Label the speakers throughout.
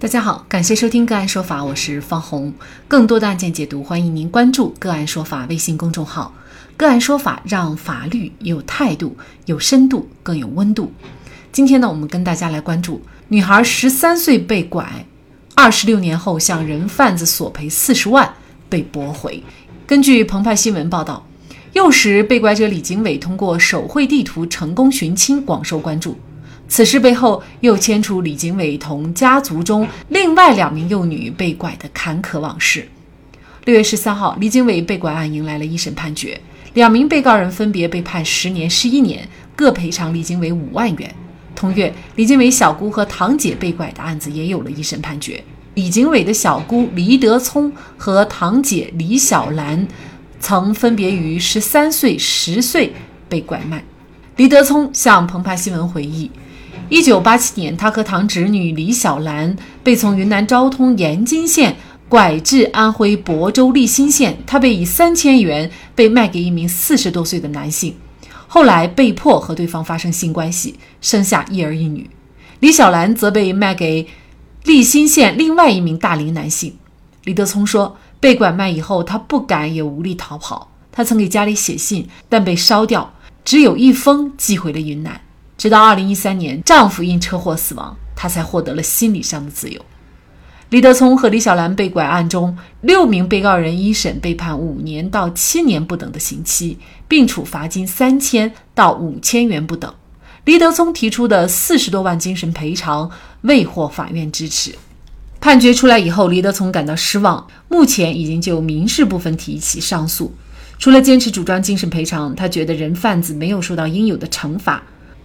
Speaker 1: 大家好，感谢收听个案说法，我是方红。更多的案件解读，欢迎您关注个案说法微信公众号。个案说法让法律有态度、有深度、更有温度。今天呢，我们跟大家来关注女孩十三岁被拐，二十六年后向人贩子索赔四十万被驳回。根据澎湃新闻报道，幼时被拐者李经纬通过手绘地图成功寻亲，广受关注。此事背后又牵出李经纬同家族中另外两名幼女被拐的坎坷往事。六月十三号，李经纬被拐案迎来了一审判决，两名被告人分别被判十年、十一年，各赔偿李经纬五万元。同月，李经纬小姑和堂姐被拐的案子也有了一审判决。李经纬的小姑黎德聪和堂姐李小兰，曾分别于十三岁、十岁被拐卖。黎德聪向澎湃新闻回忆。一九八七年，他和堂侄女李小兰被从云南昭通盐津县拐至安徽亳州利辛县，他被以三千元被卖给一名四十多岁的男性，后来被迫和对方发生性关系，生下一儿一女。李小兰则被卖给利辛县另外一名大龄男性。李德聪说，被拐卖以后，他不敢也无力逃跑，他曾给家里写信，但被烧掉，只有一封寄回了云南。直到二零一三年，丈夫因车祸死亡，她才获得了心理上的自由。李德聪和李小兰被拐案中，六名被告人一审被判五年到七年不等的刑期，并处罚金三千到五千元不等。李德聪提出的四十多万精神赔偿未获法院支持。判决出来以后，李德聪感到失望，目前已经就民事部分提起上诉。除了坚持主张精神赔偿，他觉得人贩子没有受到应有的惩罚。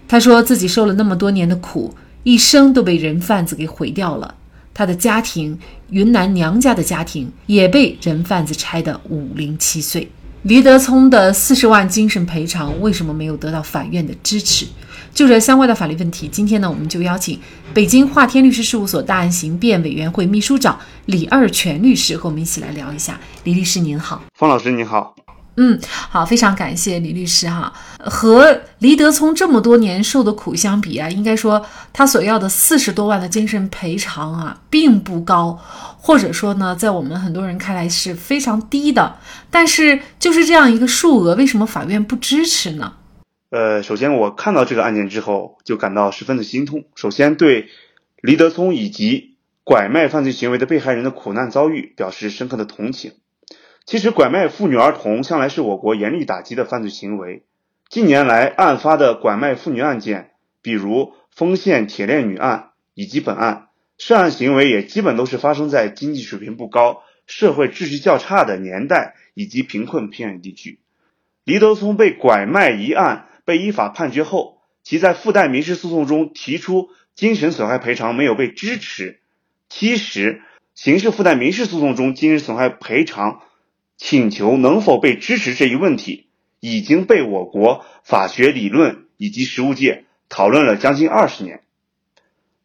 Speaker 1: 他说自己受了那么多年的苦，一生都被人贩子给毁掉了。他的家庭，云南娘家的家庭，也被人贩子拆得五零七碎。黎德聪的四十万精神赔偿为什么没有得到法院的支持？就这相关的法律问题，今天呢，我们就邀请北京华天律师事务所大案刑辩委员会秘书长李二全律师和我们一起来聊一下。李律师您好，
Speaker 2: 方老师您好。
Speaker 1: 嗯，好，非常感谢李律师哈。和黎德聪这么多年受的苦相比啊，应该说他所要的四十多万的精神赔偿啊，并不高，或者说呢，在我们很多人看来是非常低的。但是就是这样一个数额，为什么法院不支持呢？
Speaker 2: 呃，首先我看到这个案件之后，就感到十分的心痛。首先对黎德聪以及拐卖犯罪行为的被害人的苦难遭遇表示深刻的同情。其实，拐卖妇女儿童向来是我国严厉打击的犯罪行为。近年来，案发的拐卖妇女案件，比如丰县铁链女案以及本案，涉案行为也基本都是发生在经济水平不高、社会秩序较差的年代以及贫困偏远地区。黎德聪被拐卖一案被依法判决后，其在附带民事诉讼中提出精神损害赔偿没有被支持。其实，刑事附带民事诉讼中精神损害赔偿。请求能否被支持这一问题，已经被我国法学理论以及实务界讨论了将近二十年。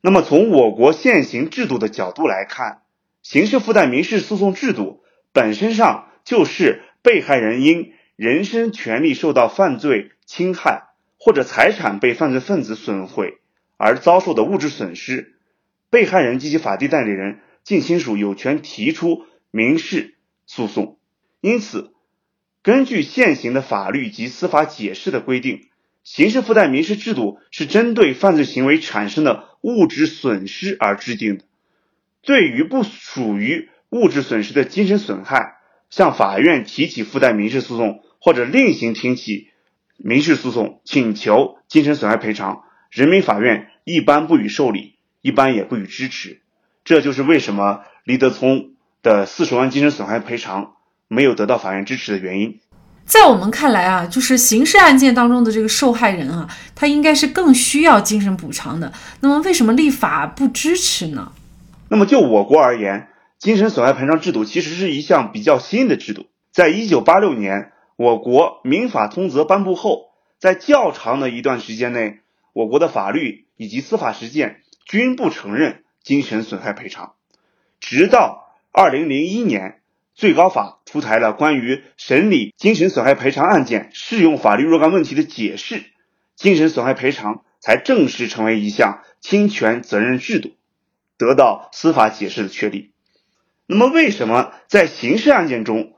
Speaker 2: 那么，从我国现行制度的角度来看，刑事附带民事诉讼制度本身上就是被害人因人身权利受到犯罪侵害或者财产被犯罪分子损毁而遭受的物质损失，被害人及其法定代理人、近亲属有权提出民事诉讼。因此，根据现行的法律及司法解释的规定，刑事附带民事制度是针对犯罪行为产生的物质损失而制定的。对于不属于物质损失的精神损害，向法院提起附带民事诉讼或者另行提起民事诉讼请求精神损害赔偿，人民法院一般不予受理，一般也不予支持。这就是为什么李德聪的四十万精神损害赔偿。没有得到法院支持的原因，
Speaker 1: 在我们看来啊，就是刑事案件当中的这个受害人啊，他应该是更需要精神补偿的。那么，为什么立法不支持呢？
Speaker 2: 那么，就我国而言，精神损害赔偿制度其实是一项比较新的制度。在一九八六年，我国民法通则颁布后，在较长的一段时间内，我国的法律以及司法实践均不承认精神损害赔偿，直到二零零一年。最高法出台了关于审理精神损害赔偿案件适用法律若干问题的解释，精神损害赔偿才正式成为一项侵权责任制度。得到司法解释的确立。那么，为什么在刑事案件中，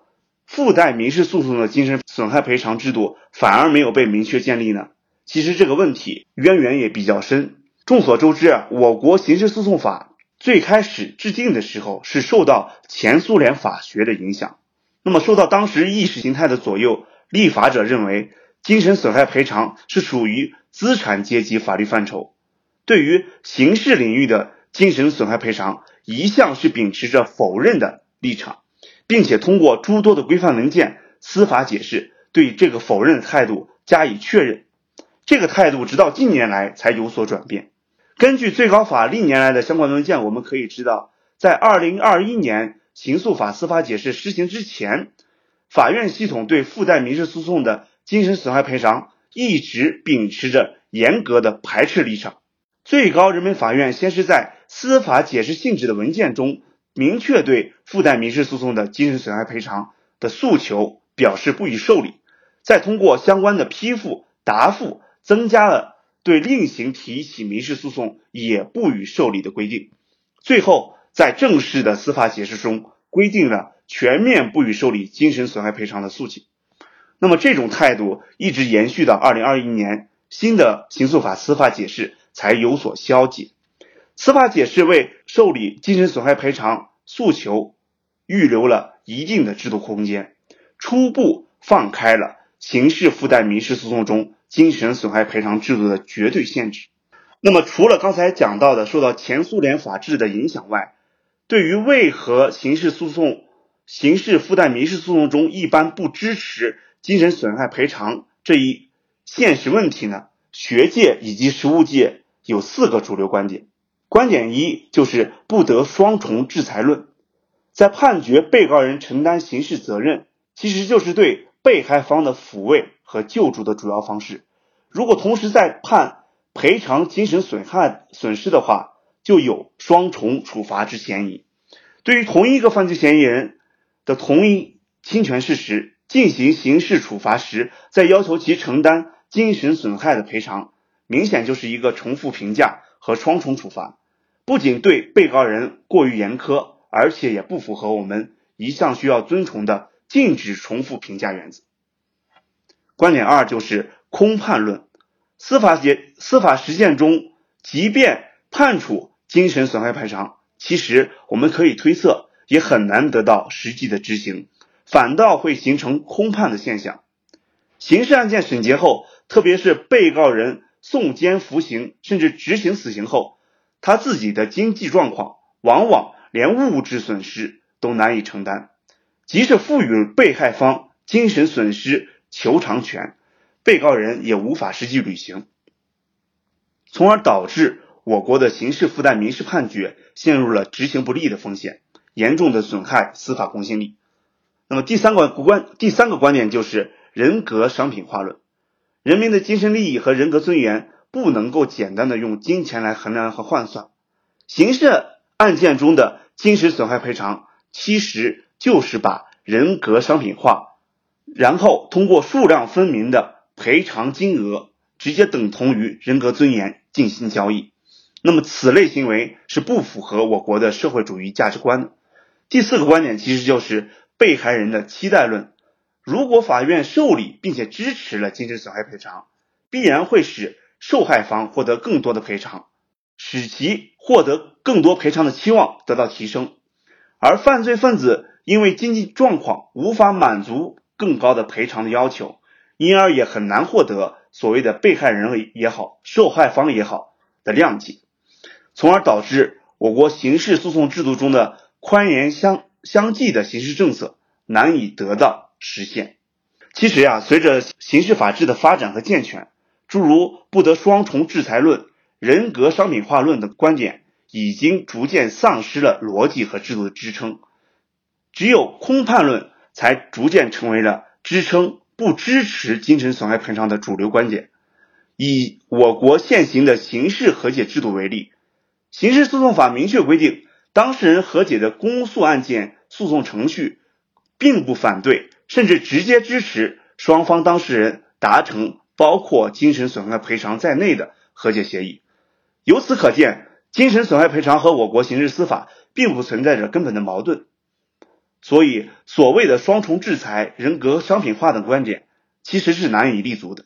Speaker 2: 附带民事诉讼的精神损害赔偿制度反而没有被明确建立呢？其实这个问题渊源也比较深。众所周知啊，我国刑事诉讼法最开始制定的时候是受到前苏联法学的影响。那么，受到当时意识形态的左右，立法者认为精神损害赔偿是属于资产阶级法律范畴，对于刑事领域的精神损害赔偿一向是秉持着否认的立场。并且通过诸多的规范文件、司法解释，对这个否认态度加以确认。这个态度直到近年来才有所转变。根据最高法历年来的相关文件，我们可以知道，在二零二一年刑诉法司法解释施行之前，法院系统对附带民事诉讼的精神损害赔偿一直秉持着严格的排斥立场。最高人民法院先是在司法解释性质的文件中。明确对附带民事诉讼的精神损害赔偿的诉求表示不予受理，再通过相关的批复答复，增加了对另行提起民事诉讼也不予受理的规定。最后，在正式的司法解释中规定了全面不予受理精神损害赔偿的诉请。那么，这种态度一直延续到二零二一年，新的刑诉法司法解释才有所消解。司法解释为受理精神损害赔偿诉求预留了一定的制度空间，初步放开了刑事附带民事诉讼中精神损害赔偿制度的绝对限制。那么，除了刚才讲到的受到前苏联法制的影响外，对于为何刑事诉讼、刑事附带民事诉讼中一般不支持精神损害赔偿这一现实问题呢？学界以及实务界有四个主流观点。观点一就是不得双重制裁论，在判决被告人承担刑事责任，其实就是对被害方的抚慰和救助的主要方式。如果同时在判赔偿精神损害损失的话，就有双重处罚之嫌疑。对于同一个犯罪嫌疑人的同一侵权事实进行刑事处罚时，再要求其承担精神损害的赔偿，明显就是一个重复评价和双重处罚。不仅对被告人过于严苛，而且也不符合我们一向需要遵从的禁止重复评价原则。观点二就是空判论，司法解司法实践中，即便判处精神损害赔偿，其实我们可以推测，也很难得到实际的执行，反倒会形成空判的现象。刑事案件审结后，特别是被告人送监服刑甚至执行死刑后。他自己的经济状况往往连物质损失都难以承担，即使赋予被害方精神损失求偿权，被告人也无法实际履行，从而导致我国的刑事附带民事判决陷入了执行不力的风险，严重的损害司法公信力。那么第三个观第三个观点就是人格商品化论，人民的精神利益和人格尊严。不能够简单的用金钱来衡量和换算，刑事案件中的精神损害赔偿，其实就是把人格商品化，然后通过数量分明的赔偿金额，直接等同于人格尊严进行交易。那么此类行为是不符合我国的社会主义价值观的。第四个观点其实就是被害人的期待论，如果法院受理并且支持了精神损害赔偿，必然会使受害方获得更多的赔偿，使其获得更多赔偿的期望得到提升，而犯罪分子因为经济状况无法满足更高的赔偿的要求，因而也很难获得所谓的被害人也好、受害方也好的谅解，从而导致我国刑事诉讼制度中的宽严相相济的刑事政策难以得到实现。其实呀，随着刑事法治的发展和健全。诸如不得双重制裁论、人格商品化论的观点，已经逐渐丧失了逻辑和制度的支撑，只有空判论才逐渐成为了支撑不支持精神损害赔偿的主流观点。以我国现行的刑事和解制度为例，刑事诉讼法明确规定，当事人和解的公诉案件诉讼程序，并不反对，甚至直接支持双方当事人达成。包括精神损害赔偿在内的和解协议，由此可见，精神损害赔偿和我国刑事司法并不存在着根本的矛盾，所以所谓的双重制裁、人格商品化等观点其实是难以立足的。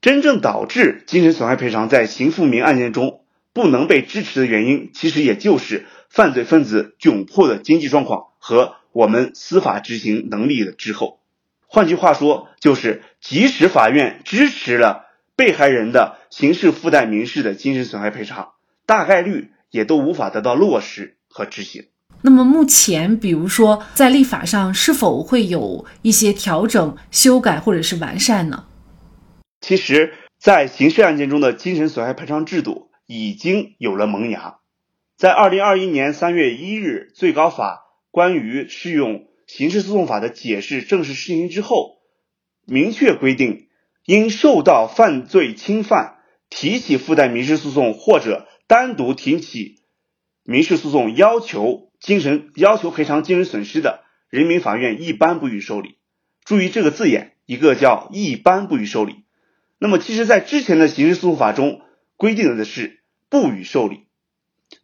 Speaker 2: 真正导致精神损害赔偿在刑复民案件中不能被支持的原因，其实也就是犯罪分子窘迫的经济状况和我们司法执行能力的滞后。换句话说，就是即使法院支持了被害人的刑事附带民事的精神损害赔偿。大概率也都无法得到落实和执行。
Speaker 1: 那么目前，比如说在立法上是否会有一些调整、修改或者是完善呢？
Speaker 2: 其实，在刑事案件中的精神损害赔偿制度已经有了萌芽。在二零二一年三月一日，最高法关于适用刑事诉讼法的解释正式施行之后，明确规定，因受到犯罪侵犯提起附带民事诉讼或者单独提起民事诉讼，要求精神要求赔偿精神损失的，人民法院一般不予受理。注意这个字眼，一个叫一般不予受理。那么，其实，在之前的刑事诉讼法中规定的是不予受理。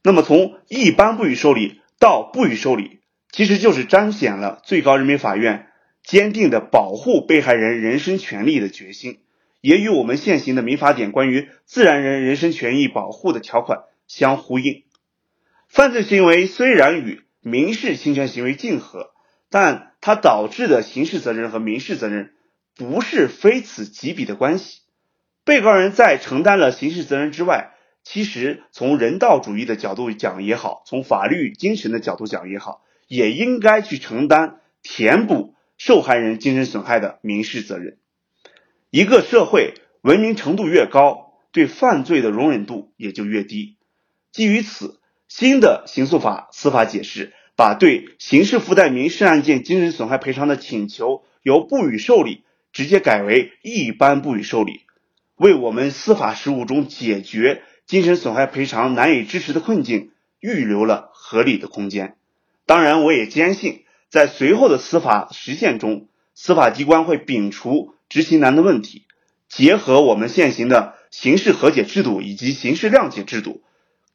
Speaker 2: 那么，从一般不予受理到不予受理，其实就是彰显了最高人民法院坚定的保护被害人人身权利的决心。也与我们现行的民法典关于自然人人身权益保护的条款相呼应。犯罪行为虽然与民事侵权行为竞合，但它导致的刑事责任和民事责任不是非此即彼的关系。被告人在承担了刑事责任之外，其实从人道主义的角度讲也好，从法律精神的角度讲也好，也应该去承担填补受害人精神损害的民事责任。一个社会文明程度越高，对犯罪的容忍度也就越低。基于此，新的刑诉法司法解释把对刑事附带民事案件精神损害赔偿的请求由不予受理直接改为一般不予受理，为我们司法实务中解决精神损害赔偿难以支持的困境预留了合理的空间。当然，我也坚信，在随后的司法实践中，司法机关会摒除。执行难的问题，结合我们现行的刑事和解制度以及刑事谅解制度，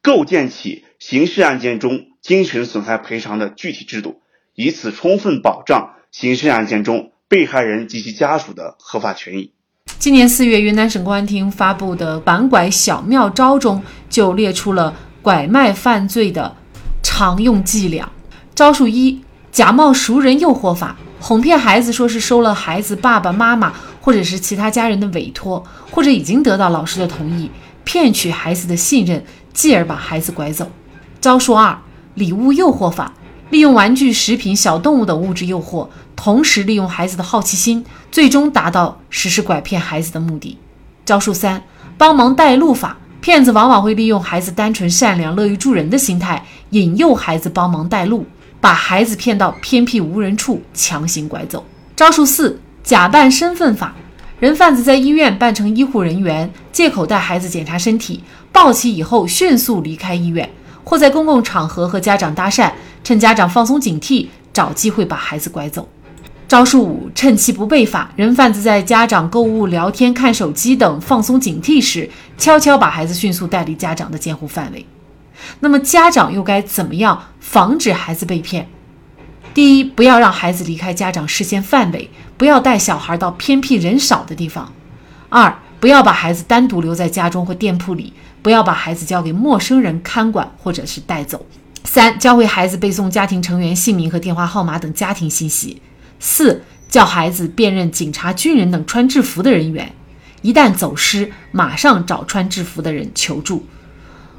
Speaker 2: 构建起刑事案件中精神损害赔偿的具体制度，以此充分保障刑事案件中被害人及其家属的合法权益。
Speaker 1: 今年四月，云南省公安厅发布的反拐小妙招中就列出了拐卖犯罪的常用伎俩。招数一：假冒熟人诱惑法。哄骗孩子说是收了孩子爸爸妈妈或者是其他家人的委托，或者已经得到老师的同意，骗取孩子的信任，继而把孩子拐走。招数二：礼物诱惑法，利用玩具、食品、小动物等物质诱惑，同时利用孩子的好奇心，最终达到实施拐骗孩子的目的。招数三：帮忙带路法，骗子往往会利用孩子单纯、善良、乐于助人的心态，引诱孩子帮忙带路。把孩子骗到偏僻无人处，强行拐走。招数四：假扮身份法。人贩子在医院扮成医护人员，借口带孩子检查身体，抱起以后迅速离开医院，或在公共场合和家长搭讪，趁家长放松警惕，找机会把孩子拐走。招数五：趁其不备法。人贩子在家长购物、聊天、看手机等放松警惕时，悄悄把孩子迅速带离家长的监护范围。那么家长又该怎么样防止孩子被骗？第一，不要让孩子离开家长视线范围，不要带小孩到偏僻人少的地方。二，不要把孩子单独留在家中或店铺里，不要把孩子交给陌生人看管或者是带走。三，教会孩子背诵家庭成员姓名和电话号码等家庭信息。四，教孩子辨认警察、军人等穿制服的人员，一旦走失，马上找穿制服的人求助。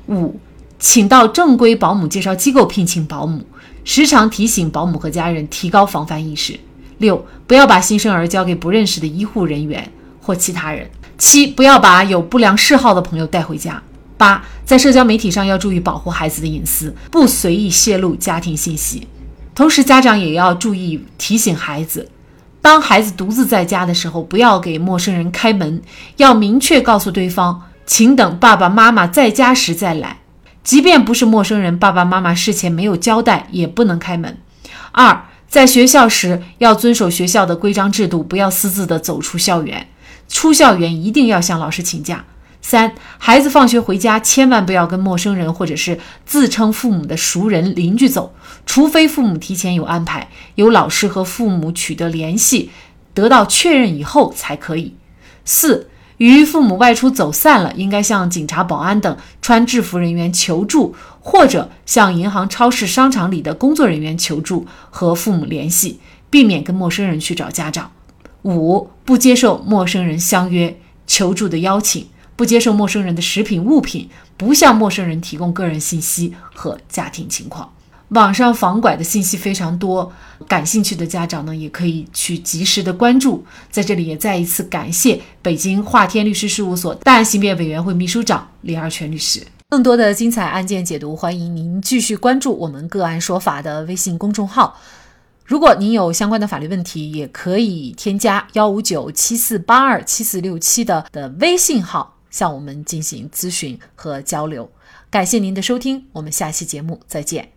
Speaker 1: 五。请到正规保姆介绍机构聘请保姆，时常提醒保姆和家人提高防范意识。六，不要把新生儿交给不认识的医护人员或其他人。七，不要把有不良嗜好的朋友带回家。八，在社交媒体上要注意保护孩子的隐私，不随意泄露家庭信息。同时，家长也要注意提醒孩子，当孩子独自在家的时候，不要给陌生人开门，要明确告诉对方，请等爸爸妈妈在家时再来。即便不是陌生人，爸爸妈妈事前没有交代，也不能开门。二，在学校时要遵守学校的规章制度，不要私自的走出校园。出校园一定要向老师请假。三、孩子放学回家，千万不要跟陌生人或者是自称父母的熟人、邻居走，除非父母提前有安排，由老师和父母取得联系，得到确认以后才可以。四、与父母外出走散了，应该向警察、保安等穿制服人员求助，或者向银行、超市、商场里的工作人员求助，和父母联系，避免跟陌生人去找家长。五、不接受陌生人相约求助的邀请。不接受陌生人的食品物品，不向陌生人提供个人信息和家庭情况。网上防拐的信息非常多，感兴趣的家长呢，也可以去及时的关注。在这里也再一次感谢北京华天律师事务所大案刑辩委员会秘书长李二全律师。更多的精彩案件解读，欢迎您继续关注我们“个案说法”的微信公众号。如果您有相关的法律问题，也可以添加幺五九七四八二七四六七的的微信号。向我们进行咨询和交流，感谢您的收听，我们下期节目再见。